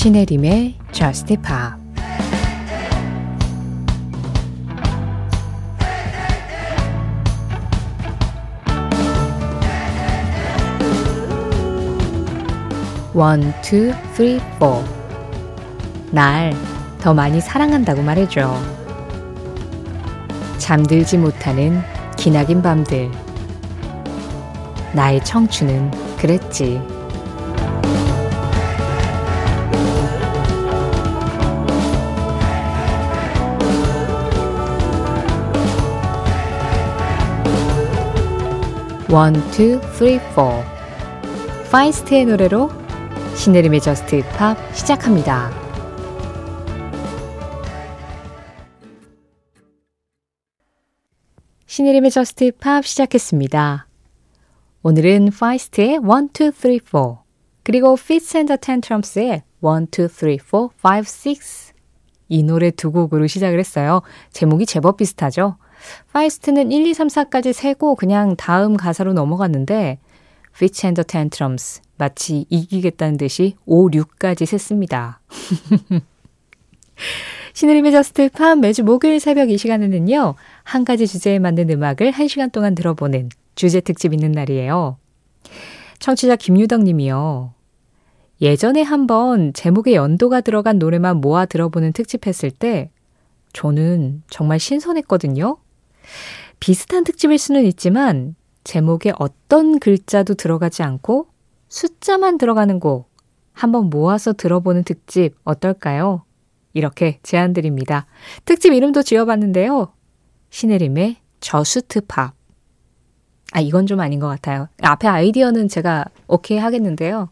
신혜림의 Just Pop One, two, three, four. 날더 많이 사랑한다고 말해줘. 잠들지 못하는 기나긴 밤들. 나의 청춘은 그랬지. 원, 투, 쓰리, 포. 파이스트의 노래로 신혜림의 저스트 팝 시작합니다. 신혜림의 Just Pop 시작했습니다. 오늘은 파이스트의 1, 2, 3, 4 그리고 Fitz Tantrums의 1, 2, 3, 4, 5, 6이 노래 두 곡으로 시작을 했어요. 제목이 제법 비슷하죠? 파이스트는 1, 2, 3, 4까지 세고 그냥 다음 가사로 넘어갔는데 Fitz and the Tantrums 마치 이기겠다는 듯이 5, 6까지 셌습니다. 신의림의 저스트 팝 매주 목요일 새벽 이 시간에는요. 한 가지 주제에 맞는 음악을 한 시간 동안 들어보는 주제 특집 있는 날이에요. 청취자 김유덕 님이요. 예전에 한번 제목에 연도가 들어간 노래만 모아 들어보는 특집 했을 때 저는 정말 신선했거든요. 비슷한 특집일 수는 있지만 제목에 어떤 글자도 들어가지 않고 숫자만 들어가는 곡 한번 모아서 들어보는 특집 어떨까요? 이렇게 제안드립니다. 특집 이름도 지어봤는데요. 신혜림의 저수트팝. 아, 이건 좀 아닌 것 같아요. 앞에 아이디어는 제가 오케이 하겠는데요.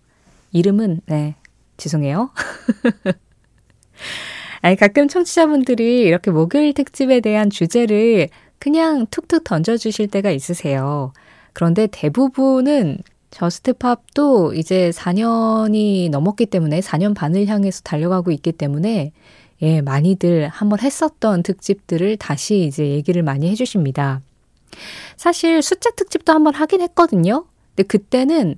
이름은, 네, 죄송해요. 아니, 가끔 청취자분들이 이렇게 목요일 특집에 대한 주제를 그냥 툭툭 던져주실 때가 있으세요. 그런데 대부분은 저스트팝도 이제 4년이 넘었기 때문에 4년 반을 향해서 달려가고 있기 때문에 예, 많이들 한번 했었던 특집들을 다시 이제 얘기를 많이 해주십니다. 사실 숫자 특집도 한번 하긴 했거든요. 근데 그때는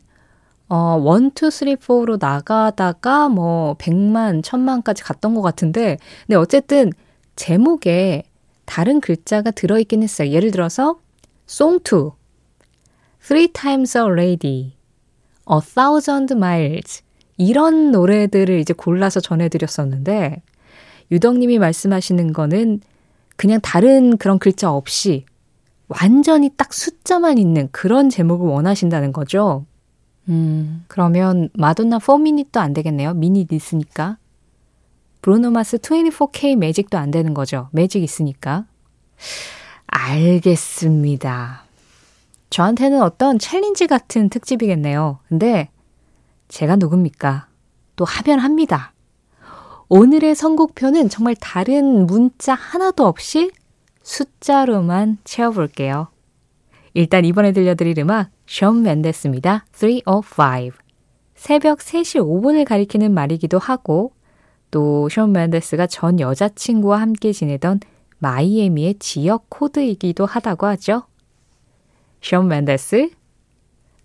어, 1, 2, 3, 4로 나가다가 뭐 100만, 1000만까지 갔던 것 같은데, 근데 어쨌든 제목에 다른 글자가 들어있긴 했어요. 예를 들어서, song 2, three times a lady, a thousand miles. 이런 노래들을 이제 골라서 전해드렸었는데, 유덕님이 말씀하시는 거는 그냥 다른 그런 글자 없이 완전히 딱 숫자만 있는 그런 제목을 원하신다는 거죠. 음, 그러면 마돈나 4미닛도 안 되겠네요. 미닛 있으니까. 브루노마스 24K 매직도 안 되는 거죠. 매직 있으니까. 알겠습니다. 저한테는 어떤 challenge 같은 특집이겠네요. 근데 제가 누굽니까? 또 하면 합니다. 오늘의 선곡표는 정말 다른 문자 하나도 없이 숫자로만 채워볼게요. 일단 이번에 들려드릴 음악 션 맨데스입니다. 305 새벽 3시 5분을 가리키는 말이기도 하고 또 션 맨데스가 전 여자친구와 함께 지내던 마이애미의 지역 코드이기도 하다고 하죠. 션 맨데스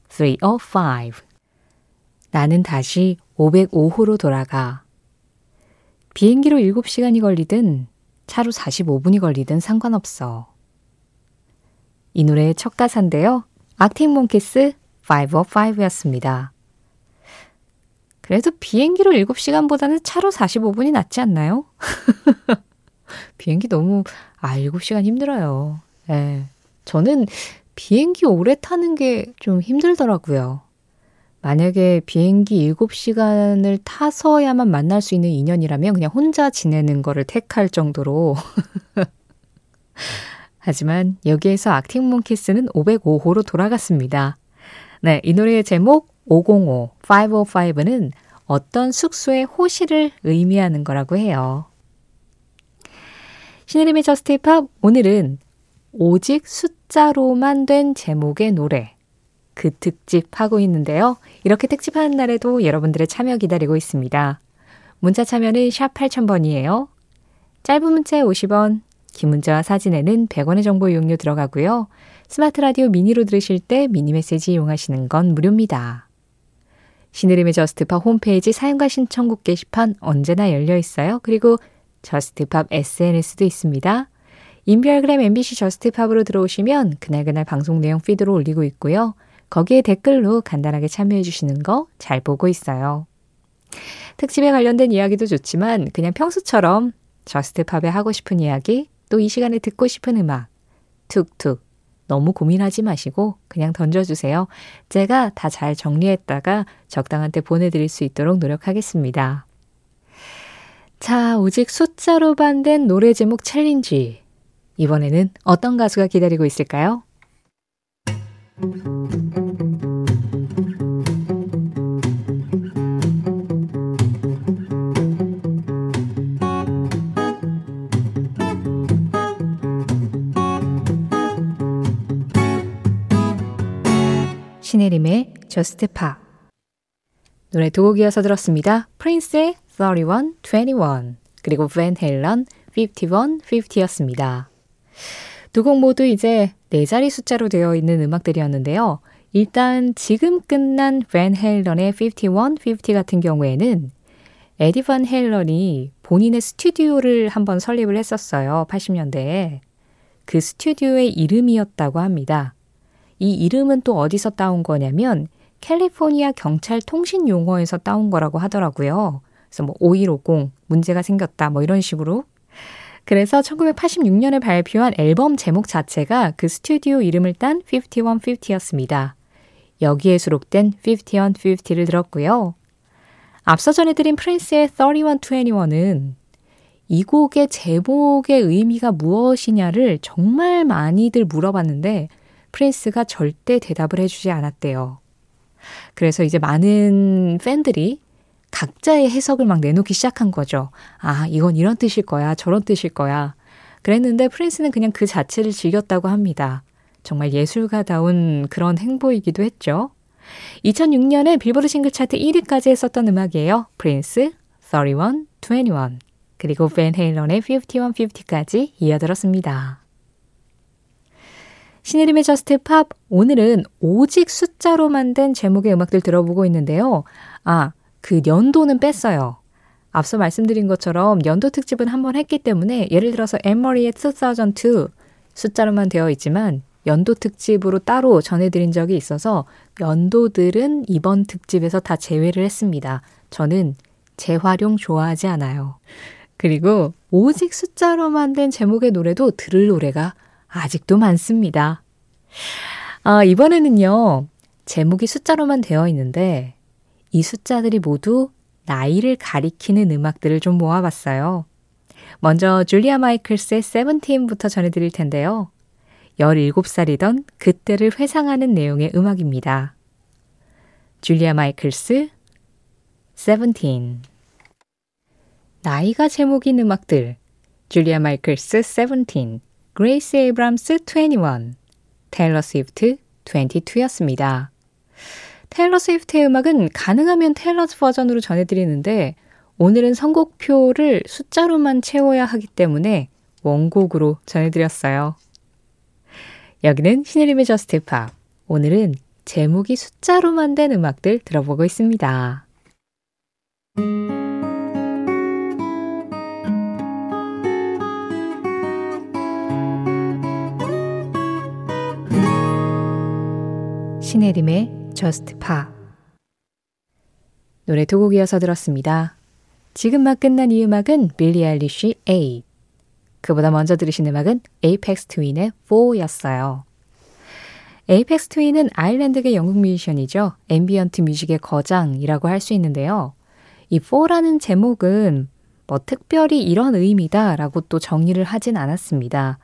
305 나는 다시 505호로 돌아가 비행기로 7시간이 걸리든 차로 45분이 걸리든 상관없어. 이 노래의 첫 가사인데요. 악팅 몽키스 505였습니다. 그래도 비행기로 7시간보다는 차로 45분이 낫지 않나요? 비행기 너무, 아, 7시간 힘들어요. 예. 저는 비행기 오래 타는 게 좀 힘들더라고요. 만약에 비행기 7시간을 타서야만 만날 수 있는 인연이라면 그냥 혼자 지내는 거를 택할 정도로. 하지만 여기에서 악팅몽키스는 505호로 돌아갔습니다. 네, 이 노래의 제목 505, 505는 어떤 숙소의 호실을 의미하는 거라고 해요. 신혜림의 저스티팝 오늘은 오직 숫자로만 된 제목의 노래 그 특집 하고 있는데요. 이렇게 특집하는 날에도 여러분들의 참여 기다리고 있습니다. 문자 참여는 샵 8000번이에요. 짧은 문자 50원, 긴 문자와 사진에는 100원의 정보 이용료 들어가고요. 스마트 라디오 미니로 들으실 때 미니 메시지 이용하시는 건 무료입니다. 신혜림의 Just Pop 홈페이지 사용과 신청곡 게시판 언제나 열려 있어요. 그리고 Just Pop SNS도 있습니다. 인별그램 MBC Just Pop으로 들어오시면 그날그날 방송 내용 feed로 올리고 있고요. 거기에 댓글로 간단하게 참여해 주시는 거 잘 보고 있어요. 특집에 관련된 이야기도 좋지만 그냥 평소처럼 Just Pop에 하고 싶은 이야기 또 이 시간에 듣고 싶은 음악 툭툭 너무 고민하지 마시고 그냥 던져주세요. 제가 다 잘 정리했다가 적당한 때 보내드릴 수 있도록 노력하겠습니다. 자, 오직 숫자로만 된 노래 제목 challenge. 이번에는 어떤 가수가 기다리고 있을까요? Just Pop 노래 두 곡 이어서 들었습니다. 프린스의 31, 21 그리고 밴 헬런 51, 50였습니다. 두 곡 모두 이제 네 자리 숫자로 되어 있는 음악들이었는데요. 일단 지금 끝난 밴 헬런의 51, 50 같은 경우에는 에디 반 헬런이 본인의 스튜디오를 한번 설립을 했었어요. 80년대에. 그 스튜디오의 이름이었다고 합니다. 이 이름은 또 어디서 따온 거냐면 캘리포니아 경찰 통신 용어에서 따온 거라고 하더라고요. 그래서 뭐 5150 문제가 생겼다 뭐 이런 식으로. 그래서 1986년에 발표한 앨범 제목 자체가 그 스튜디오 이름을 딴 5150였습니다. 여기에 수록된 5150를 들었고요. 앞서 전해드린 프린스의 3121은 이 곡의 제목의 의미가 무엇이냐를 정말 많이들 물어봤는데 프린스가 절대 대답을 해주지 않았대요. 그래서 이제 많은 팬들이 각자의 해석을 막 내놓기 시작한 거죠. 아, 이건 이런 뜻일 거야. 저런 뜻일 거야. 그랬는데 프린스는 그냥 그 자체를 즐겼다고 합니다. 정말 예술가다운 그런 행보이기도 했죠. 2006년에 빌보드 싱글 차트 1위까지 했었던 음악이에요. 프린스, 31, 21, 그리고 벤 헤일런의 51, 50까지 이어들었습니다. 신의림의 저스트 팝 오늘은 오직 숫자로 만든 제목의 음악들 들어보고 있는데요. 아, 그 연도는 뺐어요. 앞서 말씀드린 것처럼 연도 특집은 한 번 했기 때문에 예를 들어서 엠머리의 2002 숫자로만 되어 있지만 연도 특집으로 따로 전해드린 적이 있어서 연도들은 이번 특집에서 다 제외를 했습니다. 저는 재활용 좋아하지 않아요. 그리고 오직 숫자로만 된 제목의 노래도 들을 노래가 아직도 많습니다. 아, 이번에는요, 제목이 숫자로만 되어 있는데, 이 숫자들이 모두 나이를 가리키는 음악들을 좀 모아봤어요. 먼저 줄리아 마이클스의 Seventeen부터 전해드릴 텐데요. 17살이던 그때를 회상하는 내용의 음악입니다. 줄리아 마이클스, 세븐틴. 나이가 제목인 음악들. 줄리아 마이클스, 세븐틴. 그레이스 에이브람스 21, 테일러 스위프트 22였습니다. 테일러 스위프트의 음악은 가능하면 Taylor's version으로 전해드리는데 오늘은 선곡표를 숫자로만 채워야 하기 때문에 원곡으로 전해드렸어요. 여기는 신혜림의 Just Pop. 오늘은 제목이 숫자로만 된 음악들 들어보고 있습니다. 신혜림의 Just Pop 노래 두 곡 이어서 들었습니다. 지금 막 끝난 이 음악은 빌리 아일리시 eight 그보다 먼저 들으신 음악은 에이펙스 트윈의 4였어요. 에이펙스 트윈은 아일랜드계 영국 뮤지션이죠. ambient music의 거장이라고 할 수 있는데요. 이 4라는 제목은 뭐 특별히 이런 의미다라고 또 정리를 하진 않았습니다.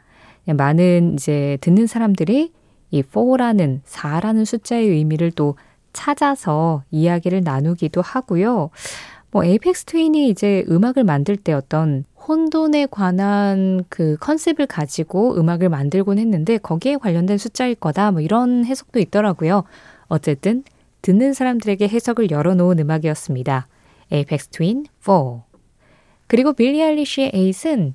많은 이제 듣는 사람들이 이 4라는 4라는 숫자의 의미를 또 찾아서 이야기를 나누기도 하고요. 뭐 에이펙스 트윈이 이제 음악을 만들 때 어떤 혼돈에 관한 그 컨셉을 가지고 음악을 만들곤 했는데 거기에 관련된 숫자일 거다 뭐 이런 해석도 있더라고요. 어쨌든 듣는 사람들에게 해석을 열어놓은 음악이었습니다. 에이펙스 트윈 4. 그리고 빌리 아일리시의 eight은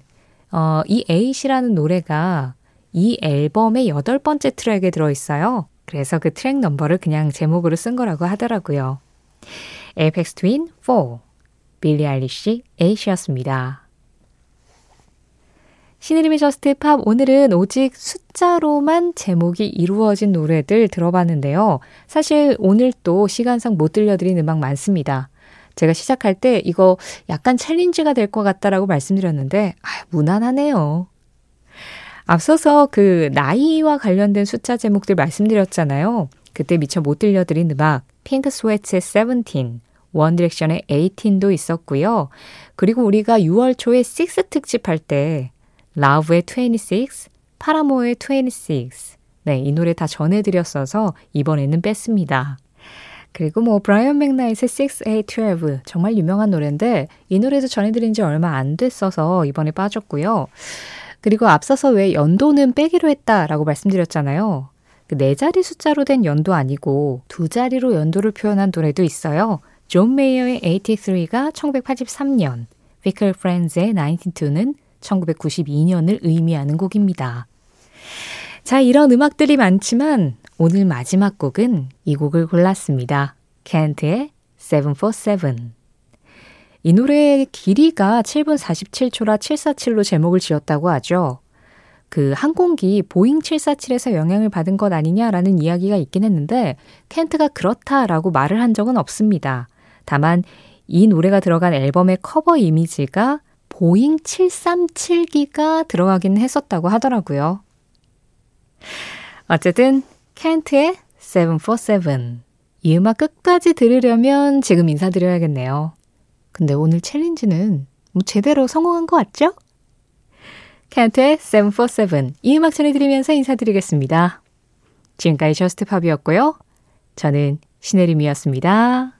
어, 이 eight이라는 노래가 이 앨범의 여덟 번째 트랙에 들어있어요. 그래서 그 트랙 넘버를 그냥 제목으로 쓴 거라고 하더라고요. 에이펙스 트윈 4, 빌리 아일리시 8이었습니다. 신혜림의 Just Pop 오늘은 오직 숫자로만 제목이 이루어진 노래들 들어봤는데요. 사실 오늘 또 시간상 못 들려드린 음악 많습니다. 제가 시작할 때 이거 약간 챌린지가 될 것 같다라고 말씀드렸는데 아, 무난하네요. 앞서서 그 나이와 관련된 숫자 제목들 말씀드렸잖아요. 그때 미처 못 들려드린 음악 핑크 스웨트의 17, 원 디렉션의 18도 있었고요. 그리고 우리가 6월 초에 6 특집 할 때 라우브의 26, 파라모의 26. 네, 이 노래 다 전해드렸어서 이번에는 뺐습니다. 그리고 뭐 브라이언 맥나이트의 6, 8, 12 정말 유명한 노래인데 이 노래도 전해드린 지 얼마 안 됐어서 이번에 빠졌고요. 그리고 앞서서 왜 연도는 빼기로 했다라고 말씀드렸잖아요. 그네 자리 숫자로 된 연도 아니고 두 자리로 연도를 표현한 노래도 있어요. 존 메이어의 83가 1983년, 피클 프렌즈의 92는 1992년을 의미하는 곡입니다. 자, 이런 음악들이 많지만 오늘 마지막 곡은 이 곡을 골랐습니다. 켄트의 747. 이 노래의 길이가 7분 47초라 747로 제목을 지었다고 하죠. 그 항공기 보잉 747에서 영향을 받은 것 아니냐라는 이야기가 있긴 했는데 켄트가 그렇다라고 말을 한 적은 없습니다. 다만 이 노래가 들어간 앨범의 커버 이미지가 보잉 737기가 들어가긴 했었다고 하더라고요. 어쨌든 켄트의 747. 이 음악 끝까지 들으려면 지금 인사드려야겠네요. 근데 오늘 챌린지는 뭐 제대로 성공한 것 같죠? 켄트의 747. 이 음악 전해드리면서 인사드리겠습니다. 지금까지 Just Pop이었고요. 저는 신혜림이었습니다.